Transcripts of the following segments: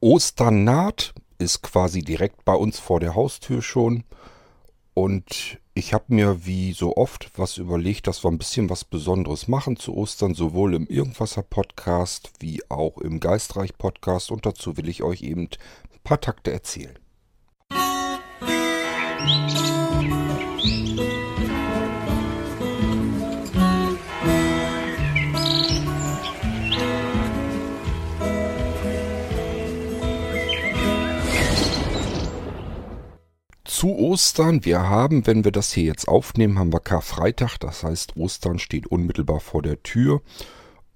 Ostern naht, ist quasi direkt bei uns vor der Haustür schon. Und ich habe mir wie so oft was überlegt, dass wir ein bisschen was Besonderes machen zu Ostern, sowohl im Irgendwasser Podcast wie auch im Geistreich Podcast. Und dazu will ich euch eben ein paar Takte erzählen. Ostern. Wir haben, wenn wir das hier jetzt aufnehmen, haben wir Karfreitag. Das heißt, Ostern steht unmittelbar vor der Tür.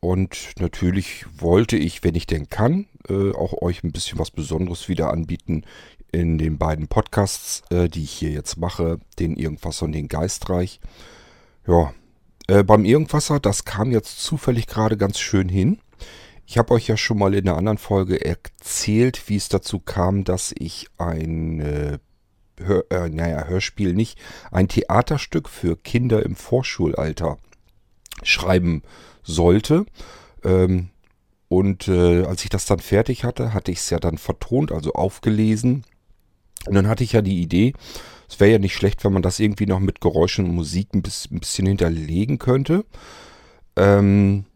Und natürlich wollte ich, wenn ich denn kann, äh, auch euch ein bisschen was Besonderes wieder anbieten in den beiden Podcasts, äh, die ich hier jetzt mache, den Irgendwasser und den Geistreich. Ja, äh, beim Irgendwasser, das kam jetzt zufällig gerade ganz schön hin. Ich habe euch ja schon mal in einer anderen Folge erzählt, wie es dazu kam, dass ich ein Hör, äh, naja, Hörspiel nicht, ein Theaterstück für Kinder im Vorschulalter schreiben sollte. Ähm, und äh, als ich das dann fertig hatte, hatte ich es ja dann vertont, also aufgelesen. Und dann hatte ich ja die Idee, es wäre ja nicht schlecht, wenn man das irgendwie noch mit Geräuschen und Musik ein bisschen hinterlegen könnte. Ähm,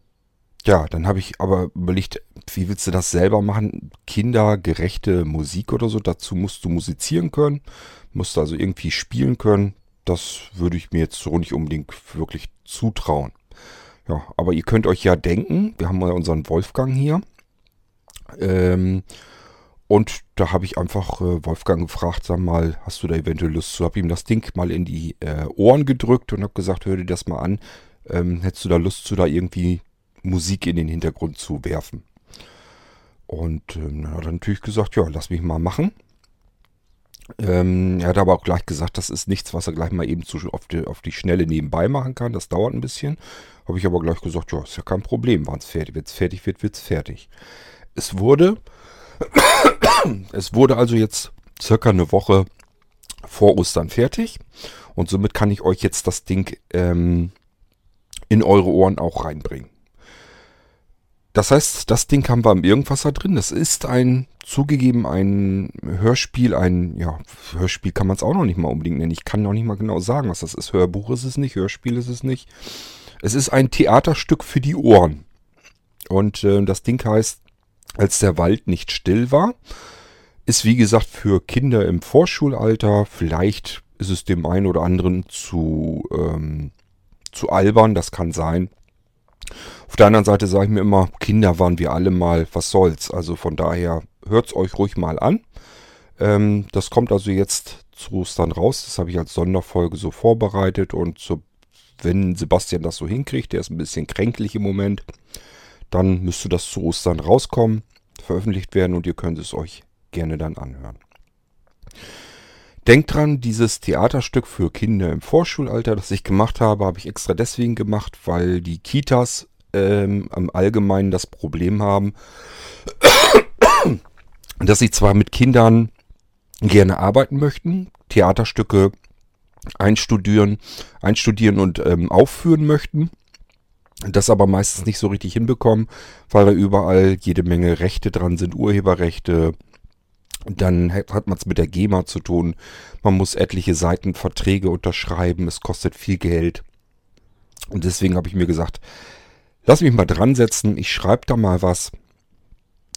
ja, dann habe ich aber überlegt, wie willst du das selber machen? Kindergerechte Musik oder so, dazu musst du musizieren können, musst du also irgendwie spielen können. Das würde ich mir jetzt so nicht unbedingt wirklich zutrauen. Ja, aber ihr könnt euch ja denken, wir haben ja unseren Wolfgang hier. Ähm, und da habe ich einfach äh, Wolfgang gefragt, sag mal, hast du da eventuell Lust zu? Habe ihm das Ding mal in die äh, Ohren gedrückt und habe gesagt, hör dir das mal an. Ähm, hättest du da Lust zu, da irgendwie Musik in den Hintergrund zu werfen. Und ähm, dann hat er natürlich gesagt, ja, lass mich mal machen. Ähm, er hat aber auch gleich gesagt, das ist nichts, was er gleich mal eben zu, auf, die, auf die Schnelle nebenbei machen kann. Das dauert ein bisschen. Habe ich aber gleich gesagt, ja, ist ja kein Problem. Wenn es fertig, fertig wird, wird es fertig. Es wurde, es wurde also jetzt circa eine Woche vor Ostern fertig. Und somit kann ich euch jetzt das Ding ähm, in eure Ohren auch reinbringen. Das heißt, das Ding haben wir im Irgendwasser drin. Das ist ein, zugegeben, ein Hörspiel, ein, ja, Hörspiel kann man es auch noch nicht mal unbedingt nennen. Ich kann noch nicht mal genau sagen, was das ist. Hörbuch ist es nicht, Hörspiel ist es nicht. Es ist ein Theaterstück für die Ohren. Und äh, das Ding heißt, als der Wald nicht still war, ist wie gesagt für Kinder im Vorschulalter, vielleicht ist es dem einen oder anderen zu, ähm, zu albern, das kann sein. Auf der anderen Seite sage ich mir immer, Kinder waren wir alle mal, was soll's. Also von daher hört's euch ruhig mal an. Ähm, das kommt also jetzt zu Ostern raus. Das habe ich als Sonderfolge so vorbereitet und so, wenn Sebastian das so hinkriegt, der ist ein bisschen kränklich im Moment, dann müsste das zu Ostern rauskommen, veröffentlicht werden und ihr könnt es euch gerne dann anhören. Denkt dran, dieses Theaterstück für Kinder im Vorschulalter, das ich gemacht habe, habe ich extra deswegen gemacht, weil die Kitas ähm, im Allgemeinen das Problem haben, dass sie zwar mit Kindern gerne arbeiten möchten, Theaterstücke einstudieren, einstudieren und ähm, aufführen möchten, das aber meistens nicht so richtig hinbekommen, weil da überall jede Menge Rechte dran sind, Urheberrechte, dann hat man es mit der GEMA zu tun. Man muss etliche Seiten Verträge unterschreiben. Es kostet viel Geld. Und deswegen habe ich mir gesagt, lass mich mal dran setzen. Ich schreibe da mal was.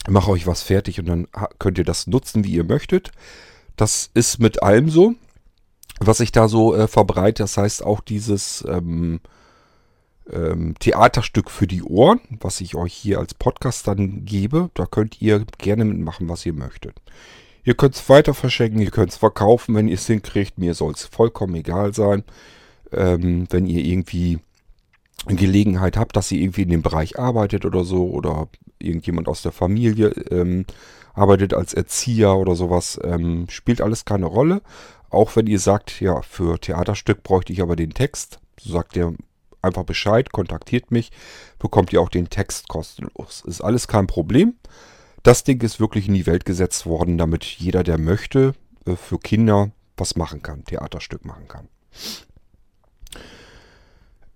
Mache euch was fertig und dann könnt ihr das nutzen, wie ihr möchtet. Das ist mit allem so, was ich da so äh, verbreite. Das heißt auch dieses ähm, ähm, Theaterstück für die Ohren, was ich euch hier als Podcast dann gebe. Da könnt ihr gerne mitmachen, was ihr möchtet. Ihr könnt es weiter verschenken, ihr könnt es verkaufen, wenn ihr es hinkriegt. Mir soll es vollkommen egal sein. Ähm, wenn ihr irgendwie Gelegenheit habt, dass ihr irgendwie in dem Bereich arbeitet oder so oder irgendjemand aus der Familie ähm, arbeitet als Erzieher oder sowas, ähm, spielt alles keine Rolle. Auch wenn ihr sagt, ja, für Theaterstück bräuchte ich aber den Text, sagt ihr einfach Bescheid, kontaktiert mich, bekommt ihr auch den Text kostenlos. Ist alles kein Problem. Das Ding ist wirklich in die Welt gesetzt worden, damit jeder, der möchte, äh, für Kinder was machen kann, Theaterstück machen kann.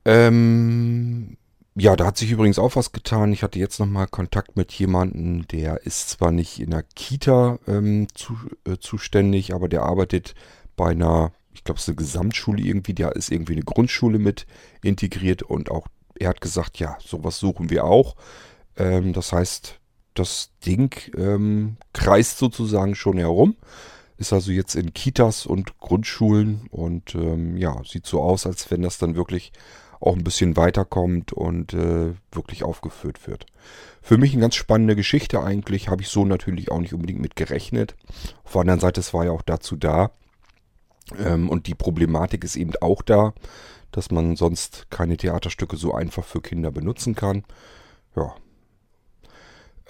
Ähm, ja, da hat sich übrigens auch was getan. Ich hatte jetzt nochmal Kontakt mit jemandem, der ist zwar nicht in der Kita ähm, zu, äh, zuständig, aber der arbeitet bei einer, ich glaube, es ist eine Gesamtschule irgendwie, da ist irgendwie eine Grundschule mit integriert und auch er hat gesagt, ja, sowas suchen wir auch. Ähm, das heißt, das Ding ähm, kreist sozusagen schon herum. Ist also jetzt in Kitas und Grundschulen und ähm, ja, sieht so aus, als wenn das dann wirklich auch ein bisschen weiterkommt und äh, wirklich aufgeführt wird. Für mich eine ganz spannende Geschichte eigentlich, habe ich so natürlich auch nicht unbedingt mit gerechnet. Auf der anderen Seite, es war ja auch dazu da. Ähm, und die Problematik ist eben auch da, dass man sonst keine Theaterstücke so einfach für Kinder benutzen kann. Ja.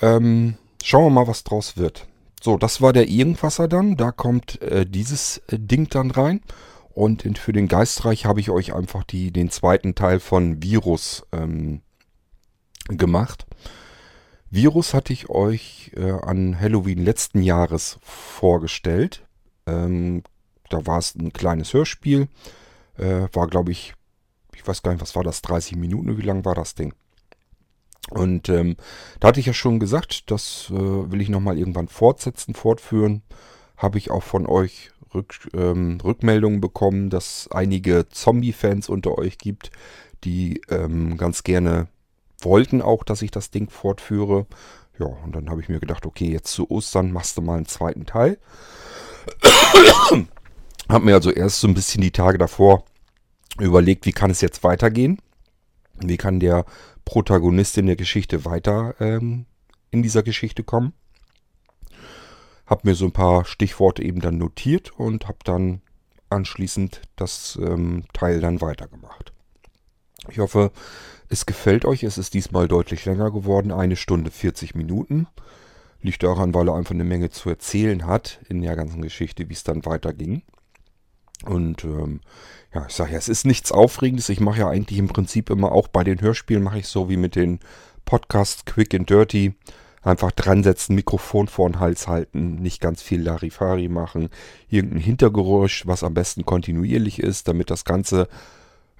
Ähm, schauen wir mal, was draus wird. So, das war der Irgendwasser dann. Da kommt äh, dieses äh, Ding dann rein. Und für den Geistreich habe ich euch einfach die, den zweiten Teil von Virus ähm, gemacht. Virus hatte ich euch äh, an Halloween letzten Jahres vorgestellt. Ähm, da war es ein kleines Hörspiel. Äh, war, glaube ich, ich weiß gar nicht, was war das, 30 Minuten, wie lang war das Ding? Und ähm, da hatte ich ja schon gesagt, das äh, will ich nochmal irgendwann fortsetzen, fortführen. Habe ich auch von euch Rück, ähm, Rückmeldungen bekommen, dass einige Zombie-Fans unter euch gibt, die ähm, ganz gerne wollten auch, dass ich das Ding fortführe. Ja, und dann habe ich mir gedacht, okay, jetzt zu Ostern machst du mal einen zweiten Teil. hab mir also erst so ein bisschen die Tage davor überlegt, wie kann es jetzt weitergehen? Wie kann der Protagonist in der Geschichte weiter ähm, in dieser Geschichte kommen? Habe mir so ein paar Stichworte eben dann notiert und habe dann anschließend das ähm, Teil dann weitergemacht. Ich hoffe, es gefällt euch. Es ist diesmal deutlich länger geworden, eine Stunde 40 Minuten. Liegt daran, weil er einfach eine Menge zu erzählen hat in der ganzen Geschichte, wie es dann weiterging. Und ähm, ja, ich sage ja, es ist nichts Aufregendes. Ich mache ja eigentlich im Prinzip immer auch bei den Hörspielen mache ich so wie mit den Podcasts Quick and Dirty. Einfach dran setzen, Mikrofon vor den Hals halten, nicht ganz viel Larifari machen, irgendein Hintergeräusch, was am besten kontinuierlich ist, damit das Ganze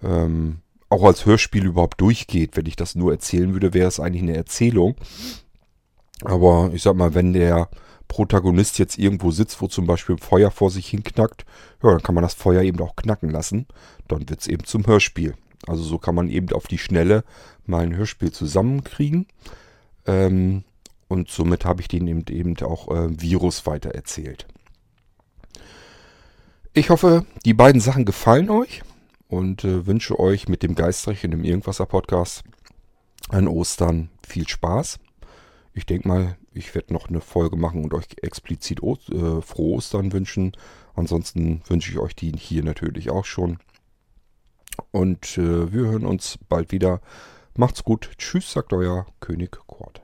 ähm, auch als Hörspiel überhaupt durchgeht. Wenn ich das nur erzählen würde, wäre es eigentlich eine Erzählung. Aber ich sag mal, wenn der Protagonist jetzt irgendwo sitzt, wo zum Beispiel ein Feuer vor sich hinknackt, ja, dann kann man das Feuer eben auch knacken lassen. Dann wird es eben zum Hörspiel. Also so kann man eben auf die Schnelle mal ein Hörspiel zusammenkriegen. Ähm, und somit habe ich den eben, eben auch äh, Virus weitererzählt. Ich hoffe, die beiden Sachen gefallen euch und äh, wünsche euch mit dem Geistreich in dem Irgendwasser Podcast an Ostern viel Spaß. Ich denke mal, ich werde noch eine Folge machen und euch explizit o äh, frohe Ostern wünschen. Ansonsten wünsche ich euch die hier natürlich auch schon. Und äh, wir hören uns bald wieder. Macht's gut. Tschüss, sagt euer König Kort.